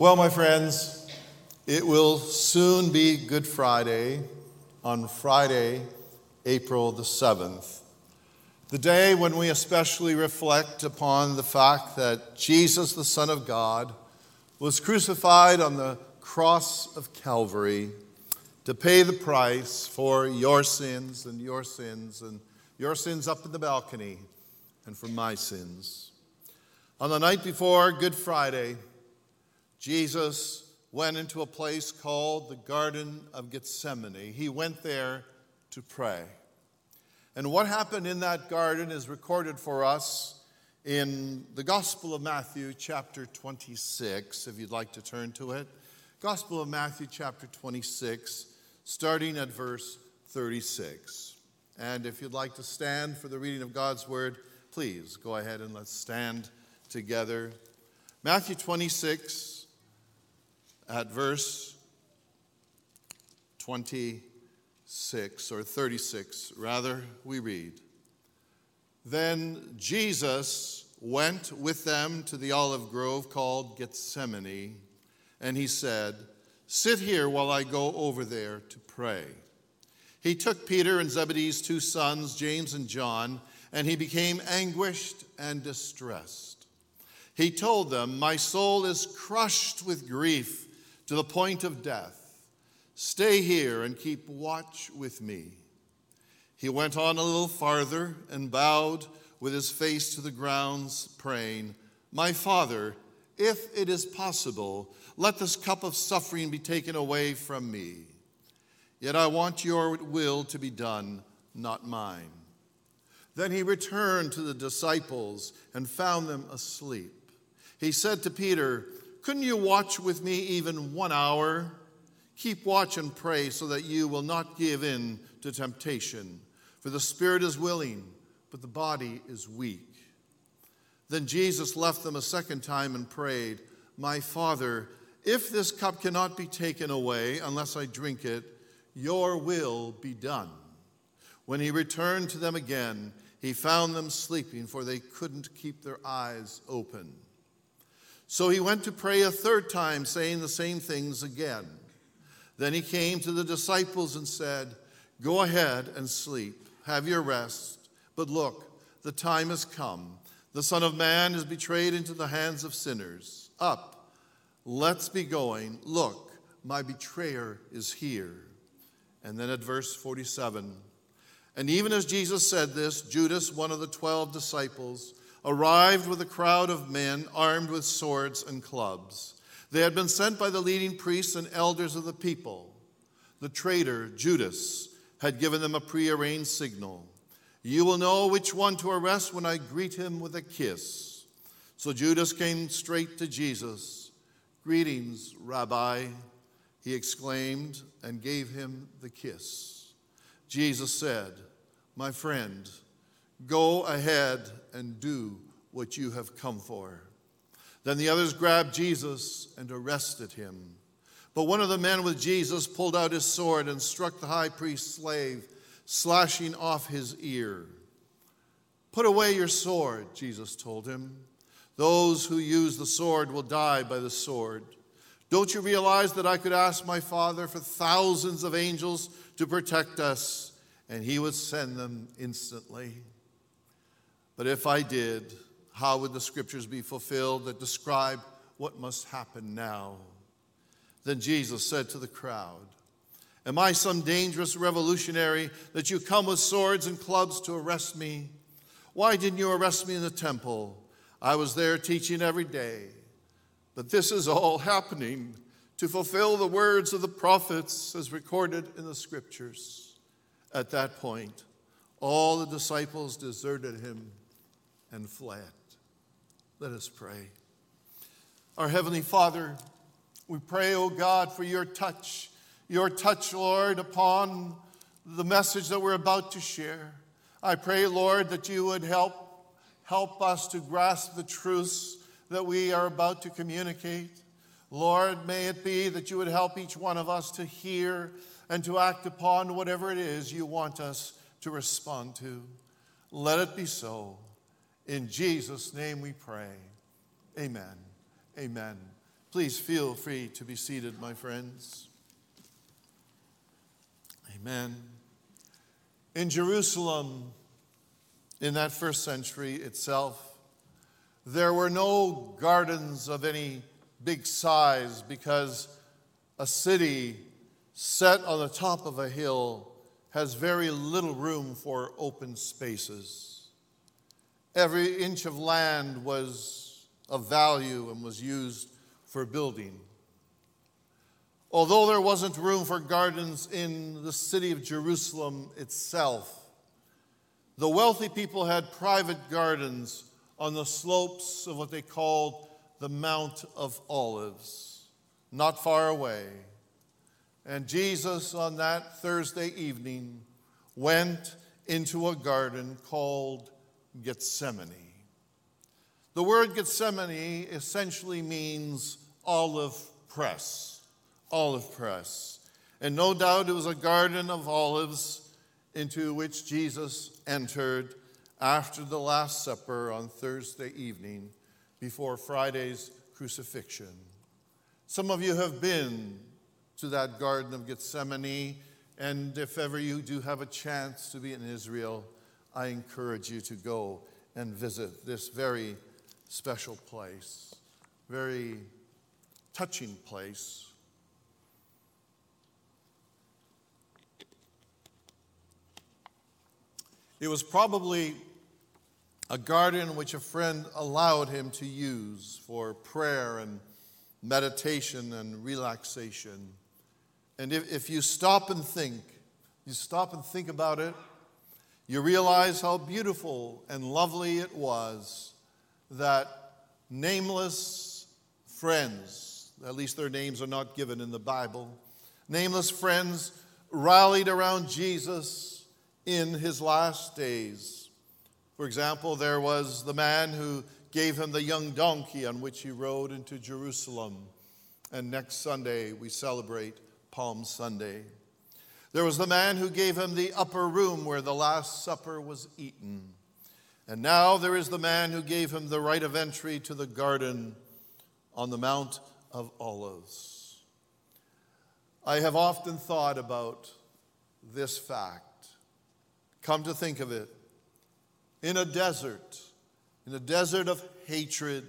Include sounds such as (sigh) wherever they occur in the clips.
Well, my friends, it will soon be Good Friday on Friday, April the 7th. The day when we especially reflect upon the fact that Jesus, the Son of God, was crucified on the cross of Calvary to pay the price for your sins and your sins and your sins up in the balcony and for my sins. On the night before Good Friday, Jesus went into a place called the Garden of Gethsemane. He went there to pray. And what happened in that garden is recorded for us in the Gospel of Matthew, chapter 26, if you'd like to turn to it. Gospel of Matthew, chapter 26, starting at verse 36. And if you'd like to stand for the reading of God's word, please go ahead and let's stand together. Matthew 26, at verse 26 or 36, rather, we read Then Jesus went with them to the olive grove called Gethsemane, and he said, Sit here while I go over there to pray. He took Peter and Zebedee's two sons, James and John, and he became anguished and distressed. He told them, My soul is crushed with grief to the point of death. Stay here and keep watch with me. He went on a little farther and bowed with his face to the ground, praying, My Father, if it is possible, let this cup of suffering be taken away from me. Yet I want your will to be done, not mine. Then he returned to the disciples and found them asleep. He said to Peter, couldn't you watch with me even one hour? Keep watch and pray so that you will not give in to temptation. For the spirit is willing, but the body is weak. Then Jesus left them a second time and prayed, My Father, if this cup cannot be taken away unless I drink it, your will be done. When he returned to them again, he found them sleeping, for they couldn't keep their eyes open. So he went to pray a third time, saying the same things again. Then he came to the disciples and said, Go ahead and sleep, have your rest. But look, the time has come. The Son of Man is betrayed into the hands of sinners. Up, let's be going. Look, my betrayer is here. And then at verse 47, and even as Jesus said this, Judas, one of the twelve disciples, arrived with a crowd of men armed with swords and clubs. They had been sent by the leading priests and elders of the people. The traitor, Judas, had given them a prearranged signal. You will know which one to arrest when I greet him with a kiss. So Judas came straight to Jesus. Greetings, Rabbi, he exclaimed, and gave him the kiss. Jesus said, My friend, Go ahead and do what you have come for. Then the others grabbed Jesus and arrested him. But one of the men with Jesus pulled out his sword and struck the high priest's slave, slashing off his ear. Put away your sword, Jesus told him. Those who use the sword will die by the sword. Don't you realize that I could ask my Father for thousands of angels to protect us, and he would send them instantly? But if I did, how would the scriptures be fulfilled that describe what must happen now? Then Jesus said to the crowd, Am I some dangerous revolutionary that you come with swords and clubs to arrest me? Why didn't you arrest me in the temple? I was there teaching every day. But this is all happening to fulfill the words of the prophets as recorded in the scriptures. At that point, all the disciples deserted him and fled. Let us pray. Our Heavenly Father, we pray, O oh God, for your touch, your touch, Lord, upon the message that we're about to share. I pray, Lord, that you would help, help us to grasp the truths that we are about to communicate. Lord, may it be that you would help each one of us to hear and to act upon whatever it is you want us to respond to. Let it be so. In Jesus' name we pray. Amen. Amen. Please feel free to be seated, my friends. Amen. In Jerusalem, in that first century itself, there were no gardens of any big size because a city set on the top of a hill has very little room for open spaces. Every inch of land was of value and was used for building. Although there wasn't room for gardens in the city of Jerusalem itself, the wealthy people had private gardens on the slopes of what they called the Mount of Olives, not far away. And Jesus, on that Thursday evening, went into a garden called Gethsemane. The word Gethsemane essentially means olive press, olive press. And no doubt it was a garden of olives into which Jesus entered after the Last Supper on Thursday evening before Friday's crucifixion. Some of you have been to that Garden of Gethsemane, and if ever you do have a chance to be in Israel, I encourage you to go and visit this very special place, very touching place. It was probably a garden which a friend allowed him to use for prayer and meditation and relaxation. And if, if you stop and think, you stop and think about it, you realize how beautiful and lovely it was that nameless friends, at least their names are not given in the Bible, nameless friends rallied around Jesus in his last days for example, there was the man who gave him the young donkey on which he rode into Jerusalem. And next Sunday, we celebrate Palm Sunday. There was the man who gave him the upper room where the Last Supper was eaten. And now there is the man who gave him the right of entry to the garden on the Mount of Olives. I have often thought about this fact. Come to think of it, in a desert, in a desert of hatred,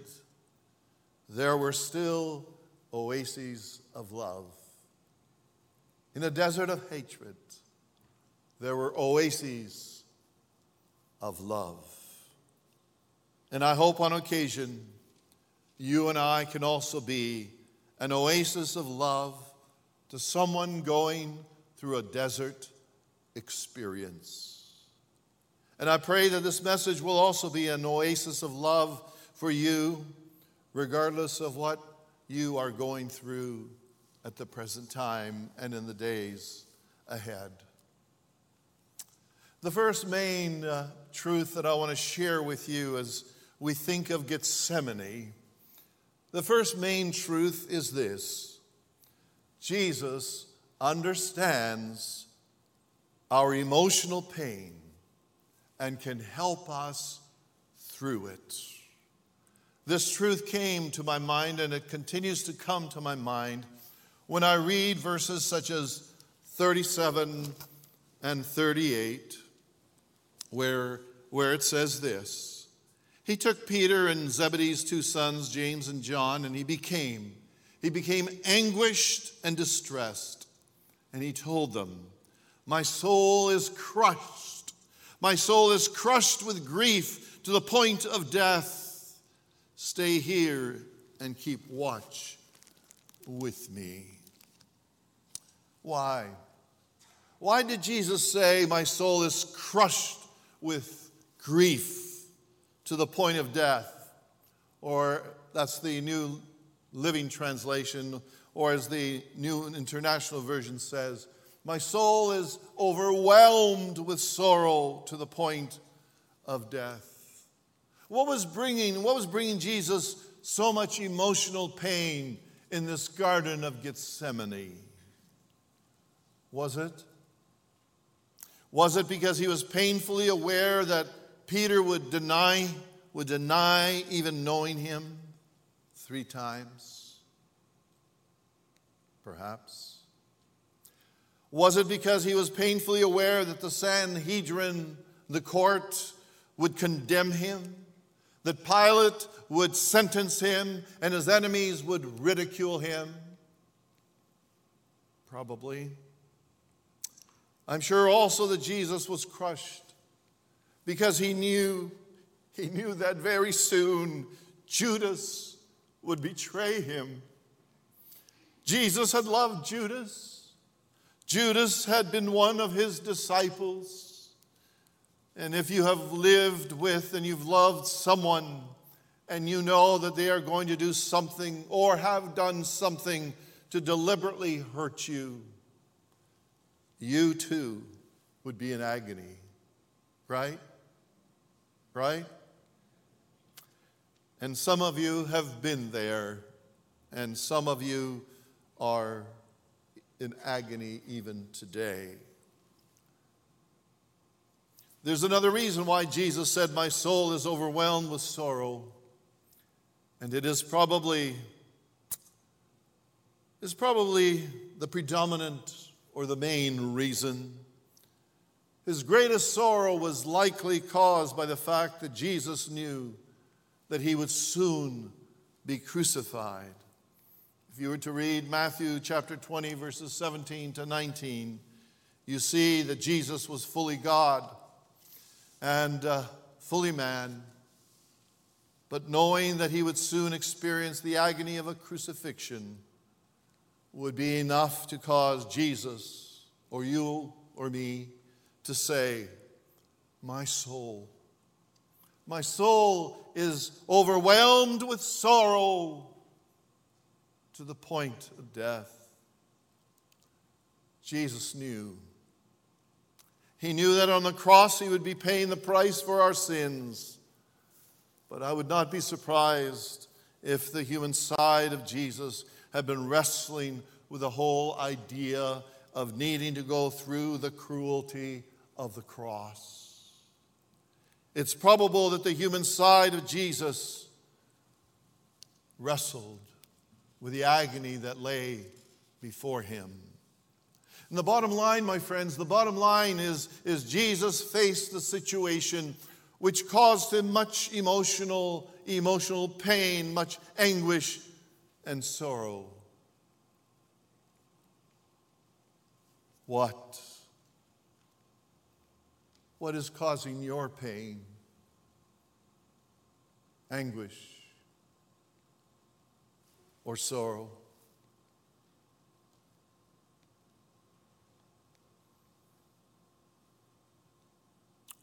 there were still oases of love. In a desert of hatred, there were oases of love. And I hope on occasion you and I can also be an oasis of love to someone going through a desert experience. And I pray that this message will also be an oasis of love for you, regardless of what you are going through at the present time and in the days ahead. The first main uh, truth that I want to share with you as we think of Gethsemane, the first main truth is this Jesus understands our emotional pain and can help us through it. This truth came to my mind and it continues to come to my mind when I read verses such as 37 and 38, where, where it says this He took Peter and Zebedee's two sons, James and John, and he became, he became anguished and distressed. And he told them, My soul is crushed my soul is crushed with grief to the point of death. Stay here and keep watch with me. Why? Why did Jesus say, My soul is crushed with grief to the point of death? Or that's the New Living Translation, or as the New International Version says, my soul is overwhelmed with sorrow to the point of death. What was bringing, what was bringing Jesus so much emotional pain in this Garden of Gethsemane? Was it? Was it because he was painfully aware that Peter would deny, would deny even knowing him three times? Perhaps. Was it because he was painfully aware that the Sanhedrin, the court, would condemn him? That Pilate would sentence him and his enemies would ridicule him? Probably. I'm sure also that Jesus was crushed because he knew, he knew that very soon Judas would betray him. Jesus had loved Judas. Judas had been one of his disciples. And if you have lived with and you've loved someone and you know that they are going to do something or have done something to deliberately hurt you, you too would be in agony. Right? Right? And some of you have been there, and some of you are in agony even today. There's another reason why Jesus said, My soul is overwhelmed with sorrow. And it is probably, is probably the predominant or the main reason. His greatest sorrow was likely caused by the fact that Jesus knew that he would soon be crucified. If you were to read Matthew chapter 20, verses 17 to 19, you see that Jesus was fully God and uh, fully man, but knowing that he would soon experience the agony of a crucifixion would be enough to cause Jesus or you or me to say, My soul, my soul is overwhelmed with sorrow to the point of death. Jesus knew. He knew that on the cross he would be paying the price for our sins. But I would not be surprised if the human side of Jesus had been wrestling with the whole idea of needing to go through the cruelty of the cross. It's probable that the human side of Jesus wrestled with the agony that lay before him. And the bottom line, my friends, the bottom line is, is Jesus faced the situation which caused him much emotional, emotional pain, much anguish and sorrow. What? What is causing your pain, anguish, or sorrow.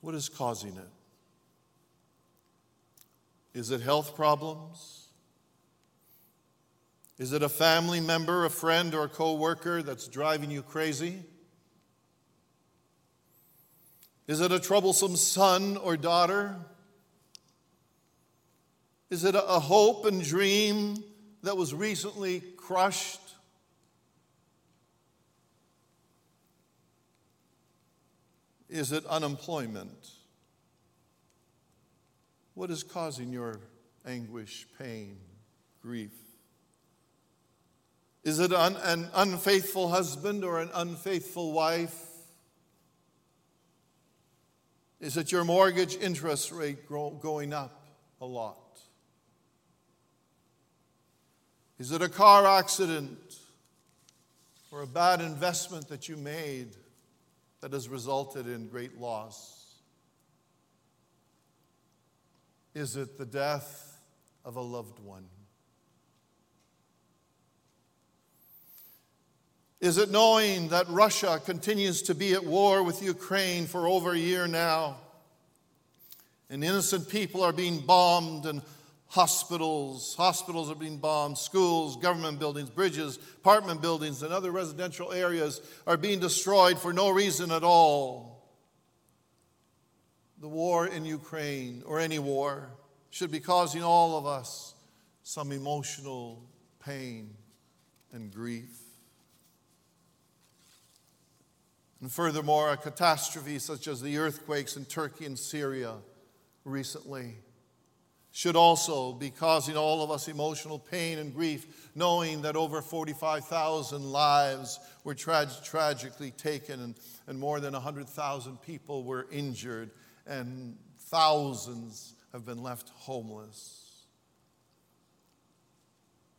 What is causing it? Is it health problems? Is it a family member, a friend, or a co worker that's driving you crazy? Is it a troublesome son or daughter? Is it a hope and dream that was recently crushed? Is it unemployment? What is causing your anguish, pain, grief? Is it an, an unfaithful husband or an unfaithful wife? Is it your mortgage interest rate going up a lot? Is it a car accident or a bad investment that you made that has resulted in great loss? Is it the death of a loved one? Is it knowing that Russia continues to be at war with Ukraine for over a year now? And innocent people are being bombed and hospitals. Hospitals are being bombed, schools, government buildings, bridges, apartment buildings, and other residential areas are being destroyed for no reason at all. The war in Ukraine, or any war, should be causing all of us some emotional pain and grief. And furthermore, a catastrophe such as the earthquakes in Turkey and Syria recently should also be causing all of us emotional pain and grief, knowing that over 45,000 lives were tra- tragically taken and, and more than 100,000 people were injured and thousands have been left homeless.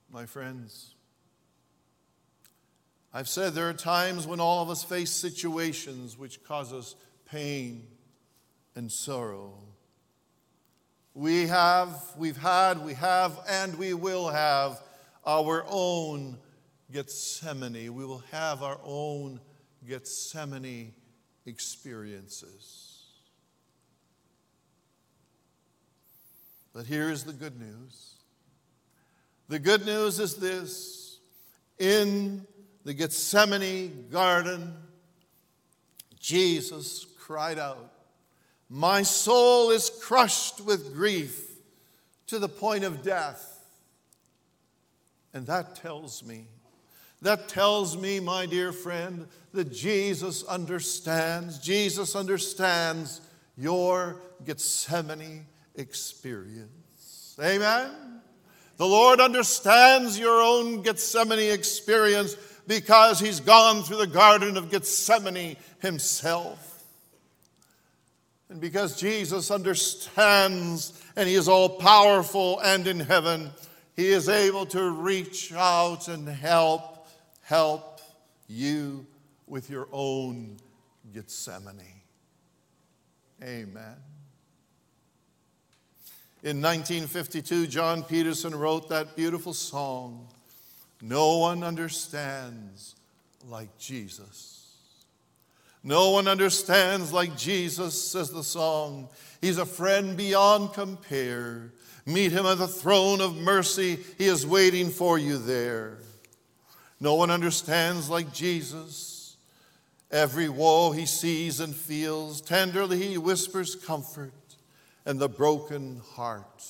My friends, I've said there are times when all of us face situations which cause us pain and sorrow. We have, we've had, we have, and we will have our own Gethsemane. We will have our own Gethsemane experiences. But here is the good news. The good news is this in the Gethsemane garden, Jesus cried out, My soul is crushed with grief to the point of death. And that tells me, that tells me, my dear friend, that Jesus understands. Jesus understands your Gethsemane experience. Amen? The Lord understands your own Gethsemane experience because he's gone through the Garden of Gethsemane himself. And because Jesus understands and he is all powerful and in heaven, he is able to reach out and help, help you with your own Gethsemane. Amen. In 1952, John Peterson wrote that beautiful song, No One Understands Like Jesus. No one understands like Jesus, says the song. He's a friend beyond compare. Meet him at the throne of mercy. He is waiting for you there. No one understands like Jesus. Every woe he sees and feels. Tenderly he whispers comfort, and the broken heart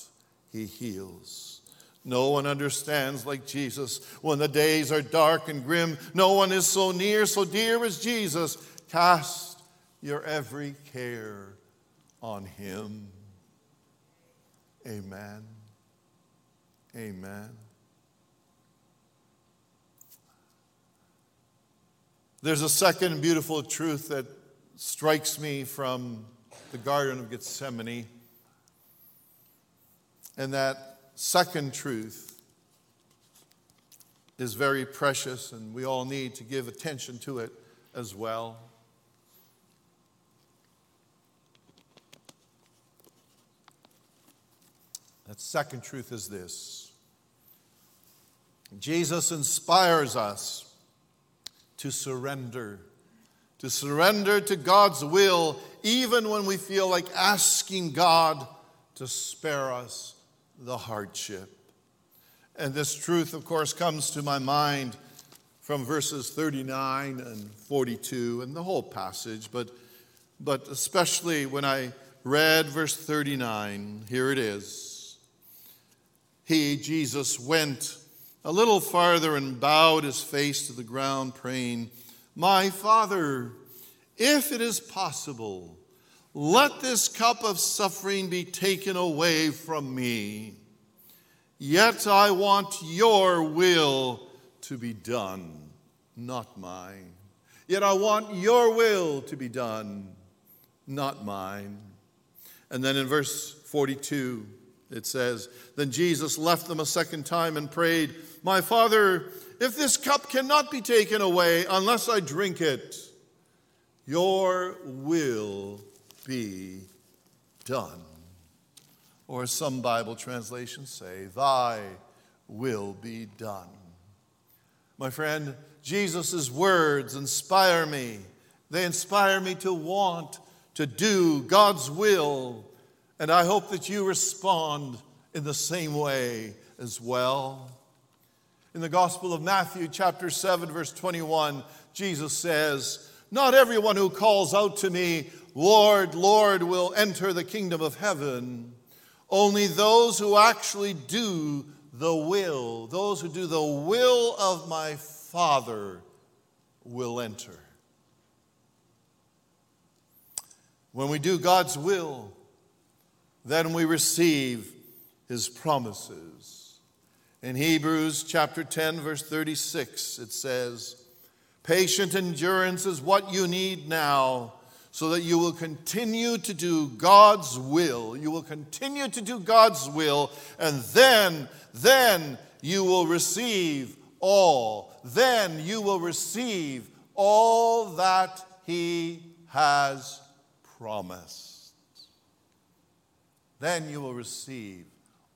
he heals. No one understands like Jesus when the days are dark and grim. No one is so near, so dear as Jesus. Cast your every care on him. Amen. Amen. There's a second beautiful truth that strikes me from the Garden of Gethsemane. And that second truth is very precious, and we all need to give attention to it as well. That second truth is this Jesus inspires us to surrender, to surrender to God's will, even when we feel like asking God to spare us the hardship. And this truth, of course, comes to my mind from verses 39 and 42 and the whole passage, but, but especially when I read verse 39, here it is. He, Jesus, went a little farther and bowed his face to the ground, praying, My Father, if it is possible, let this cup of suffering be taken away from me. Yet I want your will to be done, not mine. Yet I want your will to be done, not mine. And then in verse 42, it says, Then Jesus left them a second time and prayed, My Father, if this cup cannot be taken away unless I drink it, your will be done. Or some Bible translations say, Thy will be done. My friend, Jesus' words inspire me. They inspire me to want to do God's will and I hope that you respond in the same way as well. In the Gospel of Matthew, chapter 7, verse 21, Jesus says, Not everyone who calls out to me, Lord, Lord, will enter the kingdom of heaven. Only those who actually do the will, those who do the will of my Father, will enter. When we do God's will, then we receive his promises. In Hebrews chapter 10, verse 36, it says, Patient endurance is what you need now so that you will continue to do God's will. You will continue to do God's will, and then, then you will receive all. Then you will receive all that He has promised. Then you will receive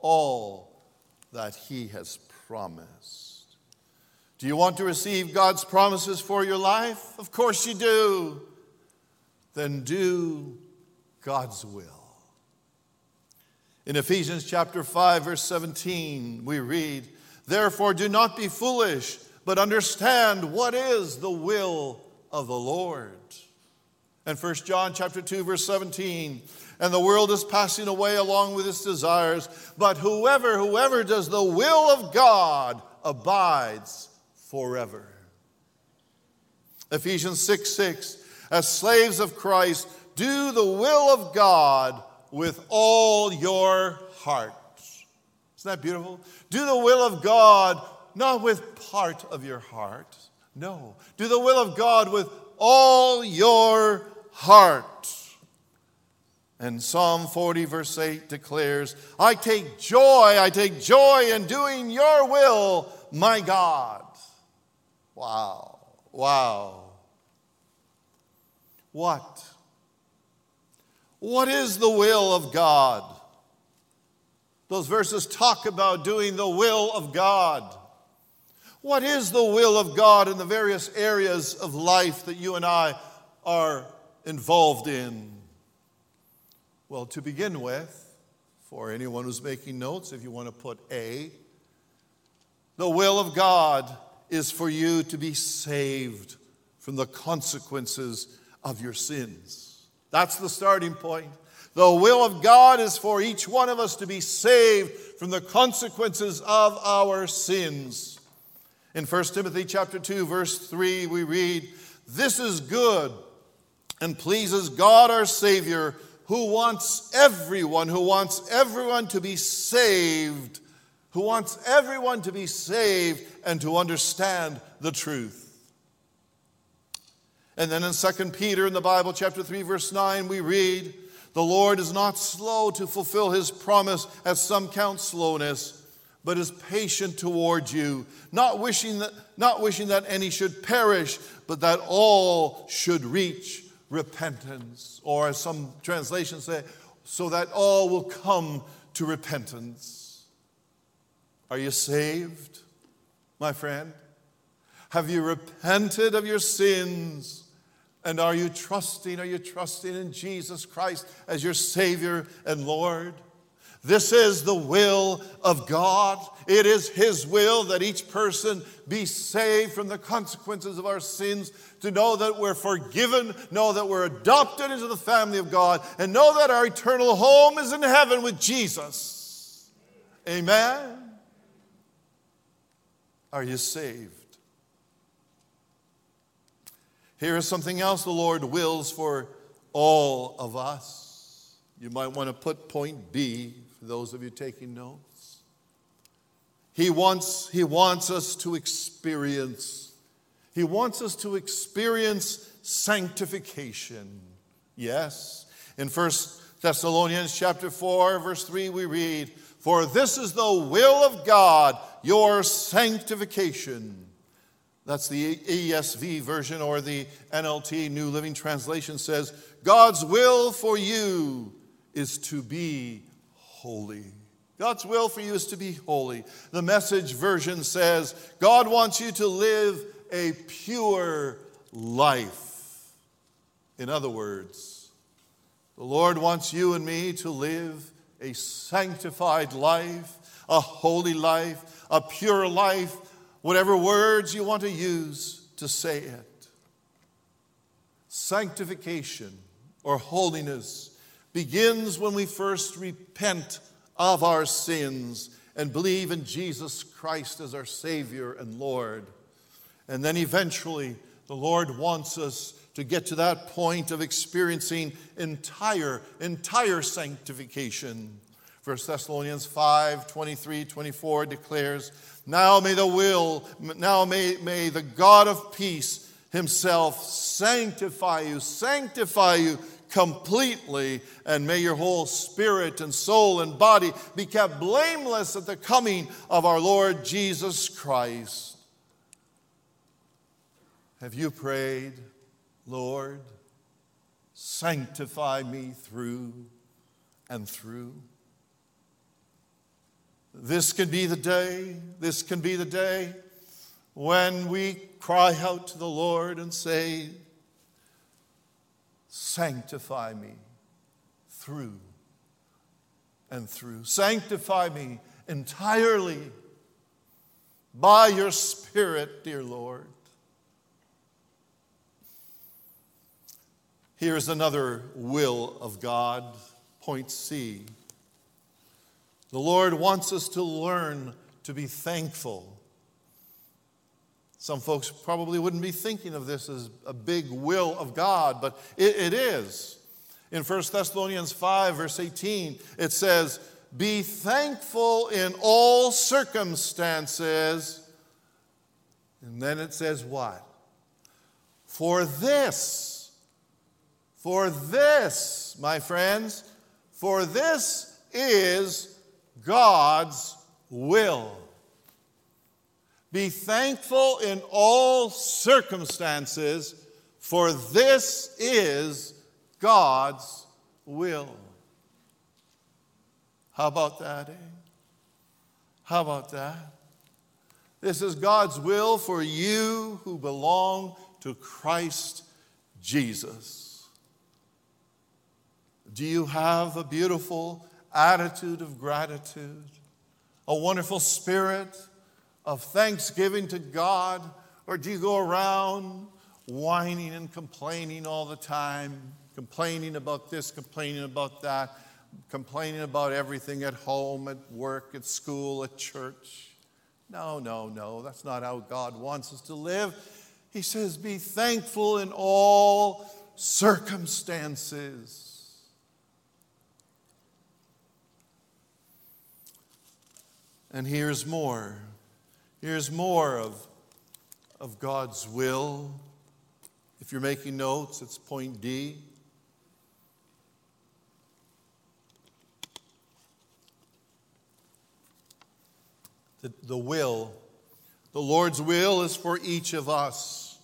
all that He has promised. Do you want to receive God's promises for your life? Of course you do then do God's will. In Ephesians chapter 5 verse 17 we read, "Therefore do not be foolish, but understand what is the will of the Lord." And 1 John chapter 2 verse 17, "And the world is passing away along with its desires, but whoever whoever does the will of God abides forever." Ephesians 6 6, as slaves of Christ, do the will of God with all your heart. Isn't that beautiful? Do the will of God not with part of your heart. No. Do the will of God with all your heart. And Psalm 40, verse 8 declares, I take joy, I take joy in doing your will, my God. Wow. Wow. What? What is the will of God? Those verses talk about doing the will of God. What is the will of God in the various areas of life that you and I are involved in? Well, to begin with, for anyone who's making notes, if you want to put A, the will of God is for you to be saved from the consequences of your sins. That's the starting point. The will of God is for each one of us to be saved from the consequences of our sins. In 1 Timothy chapter 2 verse 3 we read, "This is good and pleases God our Savior, who wants everyone, who wants everyone to be saved, who wants everyone to be saved and to understand the truth." And then in 2 Peter in the Bible, chapter 3, verse 9, we read, The Lord is not slow to fulfill his promise, as some count slowness, but is patient toward you, not wishing that, not wishing that any should perish, but that all should reach repentance. Or as some translations say, so that all will come to repentance. Are you saved, my friend? Have you repented of your sins? And are you trusting? Are you trusting in Jesus Christ as your Savior and Lord? This is the will of God. It is His will that each person be saved from the consequences of our sins, to know that we're forgiven, know that we're adopted into the family of God, and know that our eternal home is in heaven with Jesus. Amen. Are you saved? Here is something else the Lord wills for all of us. You might want to put point B those of you taking notes. He wants, he wants us to experience, he wants us to experience sanctification. Yes. In 1 Thessalonians chapter 4, verse 3, we read, For this is the will of God, your sanctification that's the ESV version, or the NLT, New Living Translation says, God's will for you is to be holy. God's will for you is to be holy. The message version says, God wants you to live a pure life. In other words, the Lord wants you and me to live a sanctified life, a holy life, a pure life whatever words you want to use to say it. Sanctification or holiness begins when we first repent of our sins and believe in Jesus Christ as our Savior and Lord. And then eventually, the Lord wants us to get to that point of experiencing entire, entire sanctification 1 Thessalonians 5 23, 24 declares, Now may the will, now may, may the God of peace himself sanctify you, sanctify you completely, and may your whole spirit and soul and body be kept blameless at the coming of our Lord Jesus Christ. Have you prayed, Lord, sanctify me through and through? This can be the day, this can be the day when we cry out to the Lord and say, Sanctify me through and through. Sanctify me entirely by your Spirit, dear Lord. Here's another will of God, point C. The Lord wants us to learn to be thankful some folks probably wouldn't be thinking of this as a big will of God, but it, it is. In 1 Thessalonians 5, verse 18, it says, Be thankful in all circumstances. And then it says, What? For this, for this, my friends, for this is God's will. Be thankful in all circumstances, for this is God's will. How about that, eh? How about that? This is God's will for you who belong to Christ Jesus. Do you have a beautiful attitude of gratitude, a wonderful spirit? Of thanksgiving to God? Or do you go around whining and complaining all the time, complaining about this, complaining about that, complaining about everything at home, at work, at school, at church? No, no, no. That's not how God wants us to live. He says, Be thankful in all circumstances. And here's more. Here's more of, of God's will. If you're making notes, it's point D. The, the will, the Lord's will is for each of us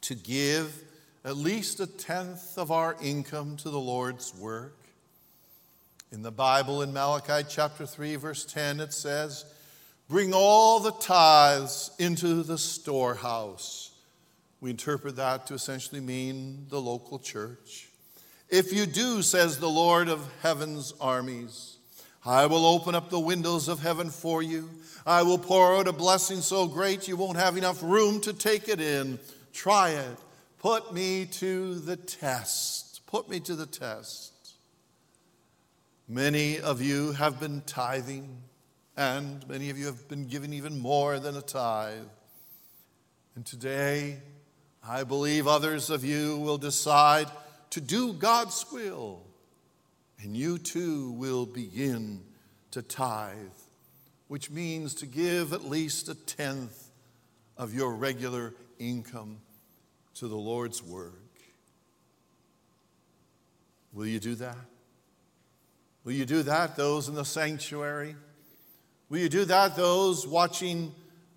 to give at least a tenth of our income to the Lord's work. In the Bible, in Malachi chapter 3, verse 10, it says, Bring all the tithes into the storehouse. We interpret that to essentially mean the local church. If you do, says the Lord of heaven's armies, I will open up the windows of heaven for you. I will pour out a blessing so great you won't have enough room to take it in. Try it. Put me to the test. Put me to the test. Many of you have been tithing. And many of you have been given even more than a tithe. And today, I believe others of you will decide to do God's will. And you too will begin to tithe, which means to give at least a tenth of your regular income to the Lord's work. Will you do that? Will you do that, those in the sanctuary? Will you do that, those watching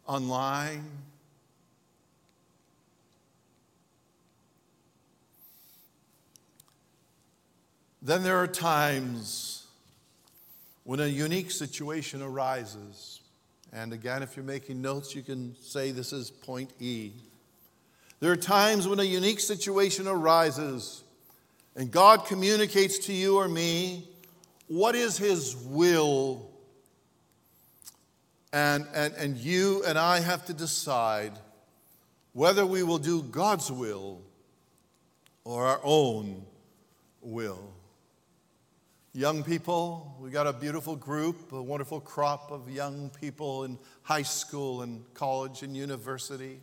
online? Then there are times when a unique situation arises. And again, if you're making notes, you can say this is point E. There are times when a unique situation arises and God communicates to you or me what is His will and, and, and you and I have to decide whether we will do God's will or our own will. Young people, we got a beautiful group, a wonderful crop of young people in high school and college and university.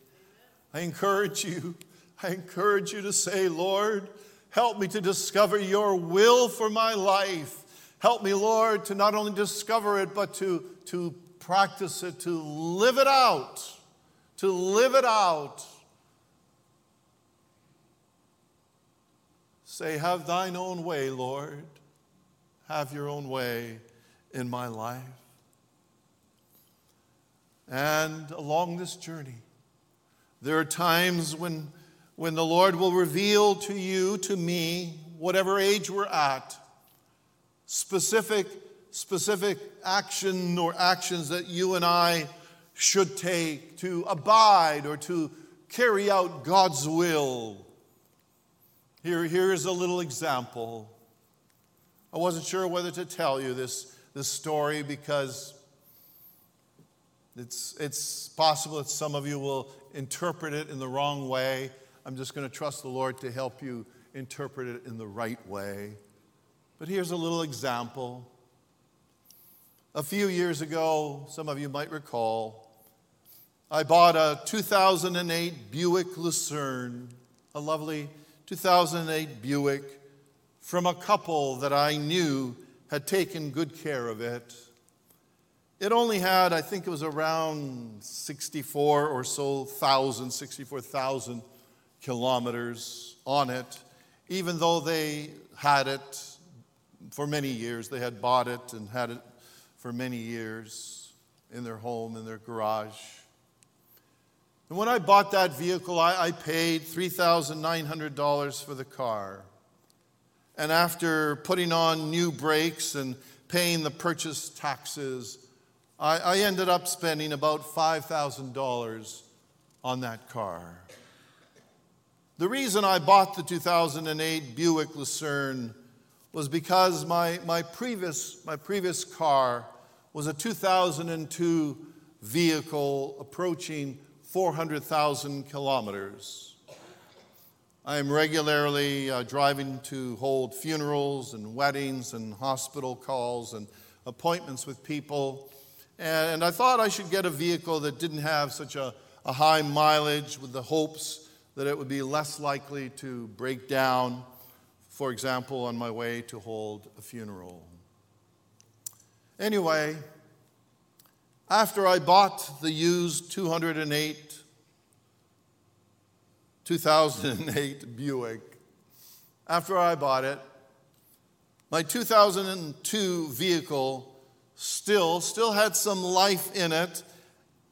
I encourage you, I encourage you to say, Lord, help me to discover your will for my life. Help me, Lord, to not only discover it, but to, to practice it, to live it out, to live it out. Say, Have thine own way, Lord. Have your own way in my life. And along this journey, there are times when, when the Lord will reveal to you, to me, whatever age we're at, specific, specific action or actions that you and I should take to abide or to carry out God's will. Here, here is a little example. I wasn't sure whether to tell you this, this story because it's, it's possible that some of you will interpret it in the wrong way. I'm just going to trust the Lord to help you interpret it in the right way. But here's a little example. A few years ago, some of you might recall, I bought a 2008 Buick Lucerne, a lovely 2008 Buick, from a couple that I knew had taken good care of it. It only had, I think it was around 64 or so thousand, 64,000 kilometers on it, even though they had it for many years. They had bought it and had it for many years in their home, in their garage. And when I bought that vehicle, I, I paid $3,900 for the car. And after putting on new brakes and paying the purchase taxes, I, I ended up spending about $5,000 on that car. The reason I bought the 2008 Buick Lucerne was because my, my, previous, my previous car was a 2002 vehicle approaching 400,000 kilometers. I am regularly uh, driving to hold funerals and weddings and hospital calls and appointments with people. And I thought I should get a vehicle that didn't have such a, a high mileage with the hopes that it would be less likely to break down, for example, on my way to hold a funeral. Anyway, after I bought the used 208 2008 Buick, after I bought it, my 2002 vehicle still, still had some life in it,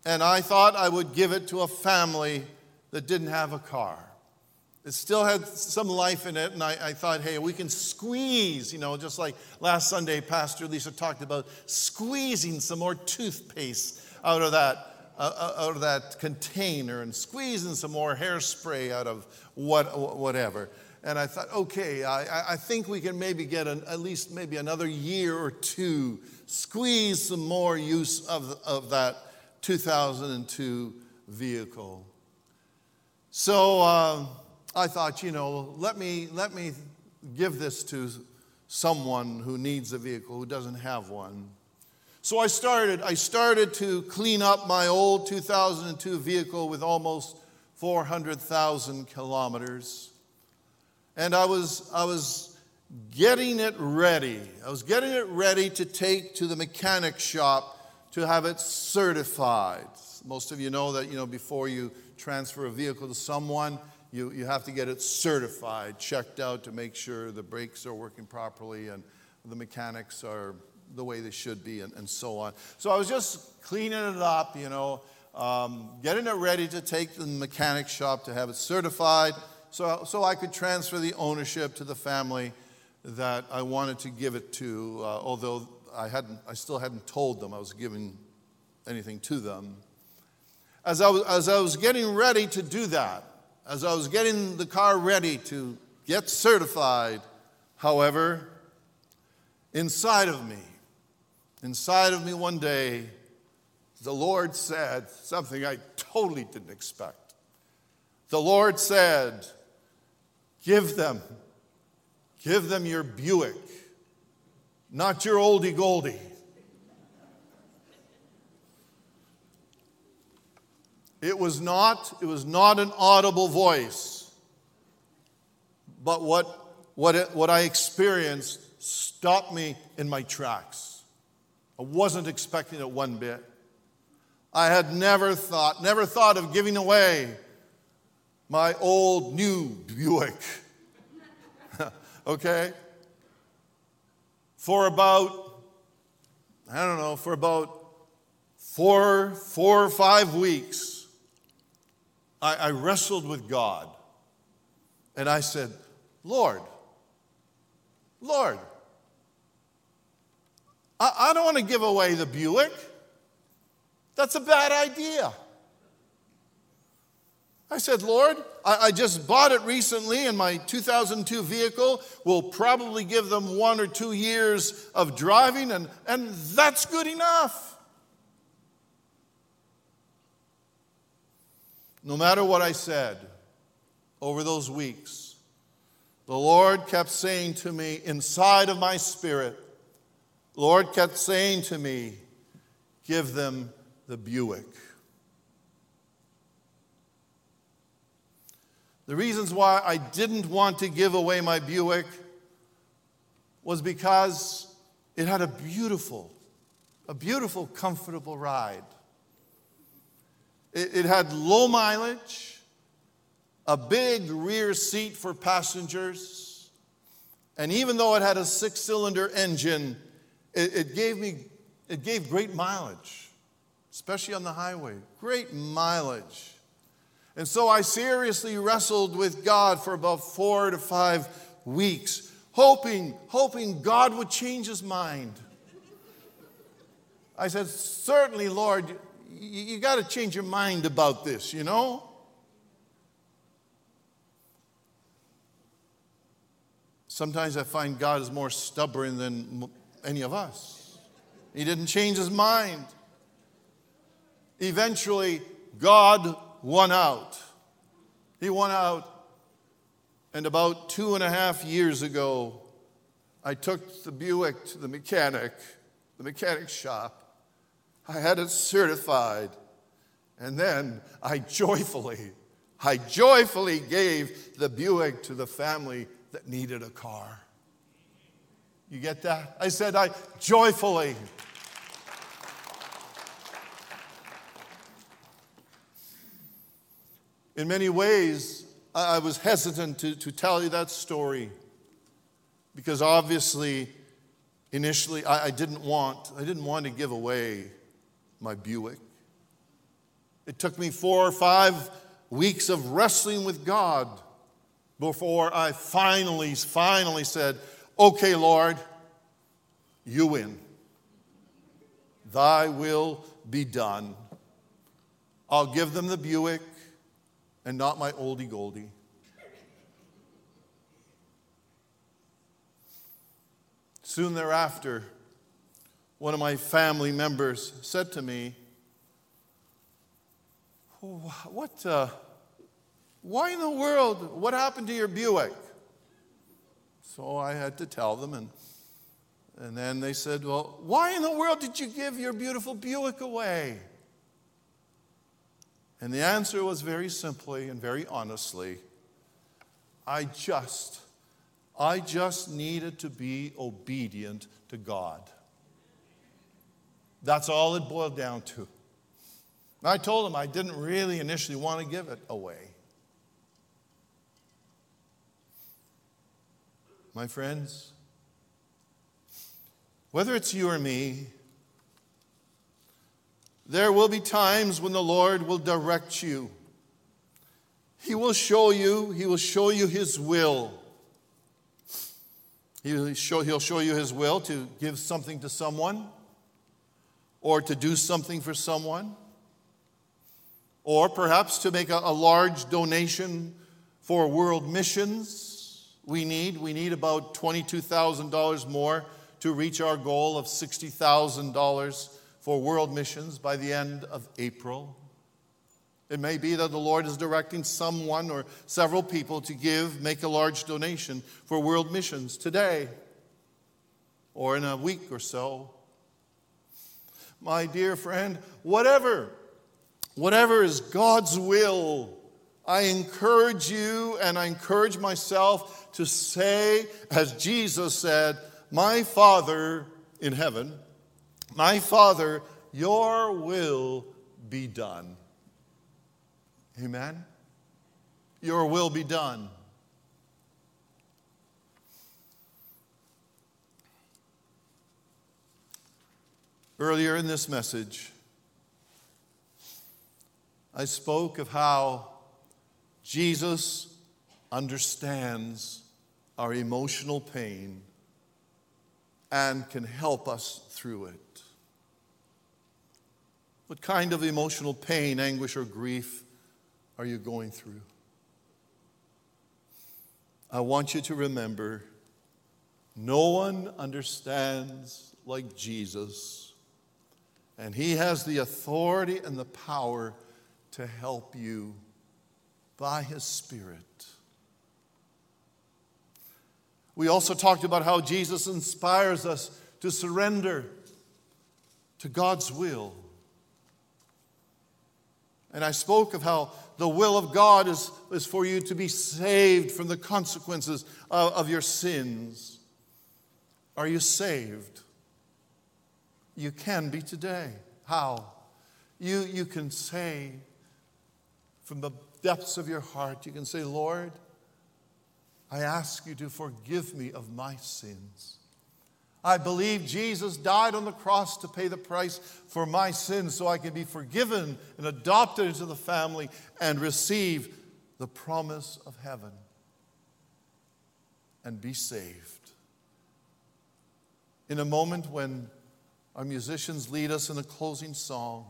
and I thought I would give it to a family that didn't have a car. It still had some life in it, and I, I, thought, hey, we can squeeze, you know, just like last Sunday, Pastor Lisa talked about squeezing some more toothpaste out of that, uh, uh out of that container and squeezing some more hairspray out of what, whatever. And I thought, okay, I, I think we can maybe get an, at least maybe another year or two squeeze some more use of, of that 2002 vehicle. So uh, I thought, you know, let me, let me give this to someone who needs a vehicle, who doesn't have one. So I started, I started to clean up my old 2002 vehicle with almost 400,000 kilometers. And I was, I was getting it ready. I was getting it ready to take to the mechanic shop to have it certified. Most of you know that, you know, before you transfer a vehicle to someone, you, you have to get it certified, checked out to make sure the brakes are working properly and the mechanics are the way they should be and, and so on. So I was just cleaning it up, you know, um, getting it ready to take the mechanic shop to have it certified so, so I could transfer the ownership to the family that I wanted to give it to, uh, although I, hadn't, I still hadn't told them I was giving anything to them. As I, was, as I was getting ready to do that, as I was getting the car ready to get certified, however, inside of me, inside of me one day, the Lord said something I totally didn't expect. The Lord said, Give them Give them your Buick, not your oldie goldie. It was not, it was not an audible voice, but what, what, it, what I experienced stopped me in my tracks. I wasn't expecting it one bit. I had never thought, never thought of giving away my old new Buick. (laughs) okay? For about, I don't know, for about four, four or five weeks, I, I wrestled with God. And I said, Lord, Lord, I, I don't want to give away the Buick. That's a bad idea. I said, Lord, I, I, just bought it recently, and my 2002 vehicle will probably give them one or two years of driving, and, and that's good enough. No matter what I said over those weeks, the Lord kept saying to me inside of my spirit, Lord kept saying to me, give them the Buick. The reasons why I didn't want to give away my Buick was because it had a beautiful, a beautiful, comfortable ride. It, it had low mileage, a big rear seat for passengers, and even though it had a six cylinder engine, it, it, gave me it gave great mileage especially on the highway. Great mileage. And so I seriously wrestled with God for about four to five weeks, hoping, hoping God would change his mind. I said, Certainly, Lord, you, you got to change your mind about this, you know? Sometimes I find God is more stubborn than any of us. He didn't change his mind. Eventually, God won out. He won out. And about two and a half years ago, I took the Buick to the mechanic, the mechanic shop. I had it certified. And then I joyfully, I joyfully gave the Buick to the family that needed a car. You get that? I said, I joyfully. In many ways, I was hesitant to, to tell you that story because obviously, initially, I, I, didn't want, I didn't want to give away my Buick. It took me four or five weeks of wrestling with God before I finally, finally said, Okay, Lord, you win. Thy will be done. I'll give them the Buick and not my oldie goldie. Soon thereafter, one of my family members said to me, What, uh, why in the world, what happened to your Buick? So I had to tell them, and, and then they said, Well, why in the world did you give your beautiful Buick away? And the answer was very simply and very honestly I just, I just needed to be obedient to God. That's all it boiled down to. I told him I didn't really initially want to give it away. My friends, whether it's you or me, there will be times when the Lord will direct you. He will show you, He will show you His will. He'll show, he'll show you His will to give something to someone, or to do something for someone, or perhaps to make a, a large donation for world missions. We need, we need about $22,000 more to reach our goal of $60,000 for world missions by the end of April. It may be that the Lord is directing someone or several people to give, make a large donation for world missions today or in a week or so. My dear friend, whatever, whatever is God's will, I encourage you and I encourage myself to say, as Jesus said, My Father in heaven, my Father, your will be done. Amen? Your will be done. Earlier in this message, I spoke of how Jesus understands our emotional pain and can help us through it. What kind of emotional pain, anguish, or grief are you going through? I want you to remember no one understands like Jesus, and He has the authority and the power to help you by His Spirit. We also talked about how Jesus inspires us to surrender to God's will. And I spoke of how the will of God is, is for you to be saved from the consequences of, of your sins. Are you saved? You can be today. How? You, you can say from the depths of your heart, you can say, Lord, I ask you to forgive me of my sins. I believe Jesus died on the cross to pay the price for my sins so I can be forgiven and adopted into the family and receive the promise of heaven and be saved. In a moment when our musicians lead us in a closing song,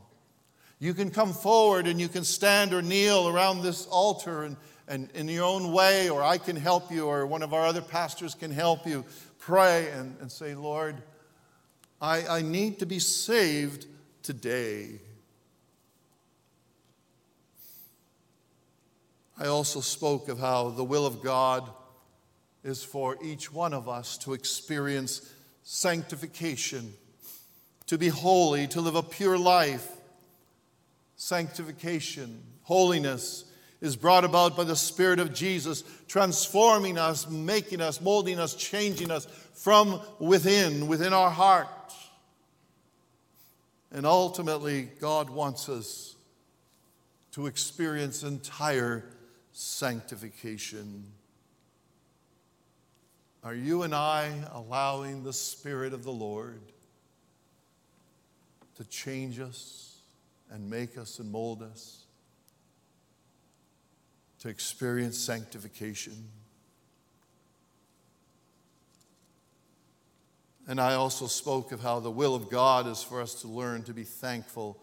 you can come forward and you can stand or kneel around this altar and, and in your own way, or I can help you, or one of our other pastors can help you pray and, and say, Lord, I, I need to be saved today. I also spoke of how the will of God is for each one of us to experience sanctification, to be holy, to live a pure life. Sanctification, holiness, is brought about by the Spirit of Jesus, transforming us, making us, molding us, changing us from within, within our heart. And ultimately, God wants us to experience entire sanctification. Are you and I allowing the Spirit of the Lord to change us and make us and mold us? to experience sanctification. And I also spoke of how the will of God is for us to learn to be thankful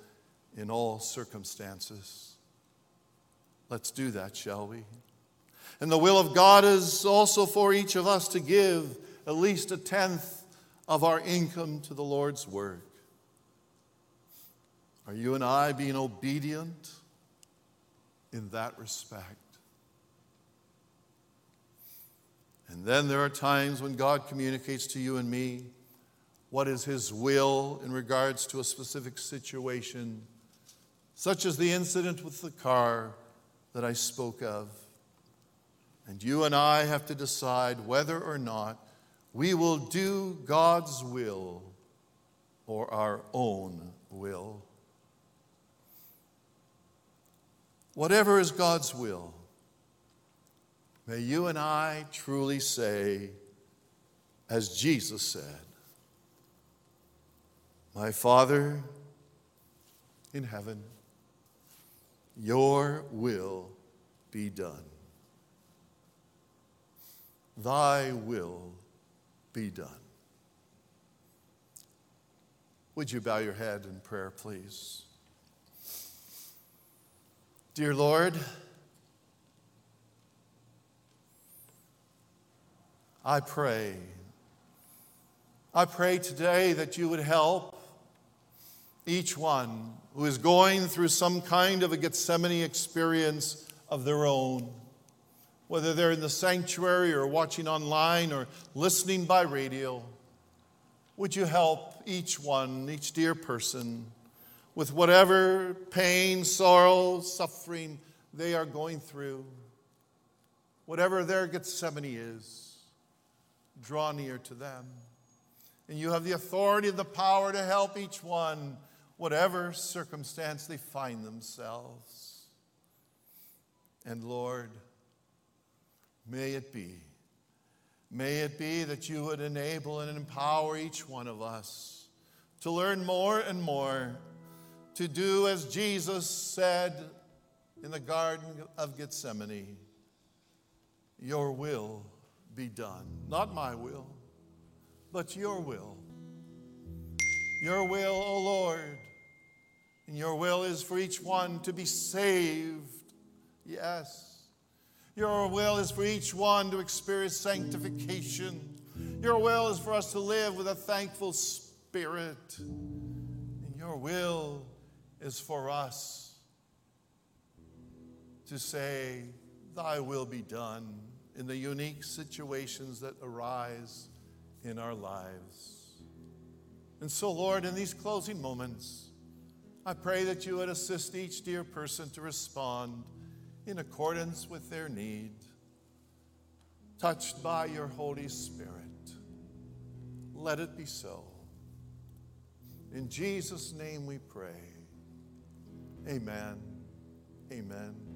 in all circumstances. Let's do that, shall we? And the will of God is also for each of us to give at least a tenth of our income to the Lord's work. Are you and I being obedient in that respect? And then there are times when God communicates to you and me what is His will in regards to a specific situation, such as the incident with the car that I spoke of. And you and I have to decide whether or not we will do God's will or our own will. Whatever is God's will, May you and I truly say, as Jesus said, My Father in heaven, your will be done. Thy will be done. Would you bow your head in prayer, please? Dear Lord, I pray. I pray today that you would help each one who is going through some kind of a Gethsemane experience of their own, whether they're in the sanctuary or watching online or listening by radio. Would you help each one, each dear person, with whatever pain, sorrow, suffering they are going through, whatever their Gethsemane is? draw near to them. And you have the authority and the power to help each one, whatever circumstance they find themselves. And Lord, may it be, may it be that you would enable and empower each one of us to learn more and more, to do as Jesus said in the Garden of Gethsemane Your will be done. Not my will, but your will. Your will, O oh Lord. And your will is for each one to be saved. Yes. Your will is for each one to experience sanctification. Your will is for us to live with a thankful spirit. And your will is for us to say, Thy will be done in the unique situations that arise in our lives. And so, Lord, in these closing moments, I pray that you would assist each dear person to respond in accordance with their need, touched by your Holy Spirit. Let it be so. In Jesus' name we pray. Amen. Amen.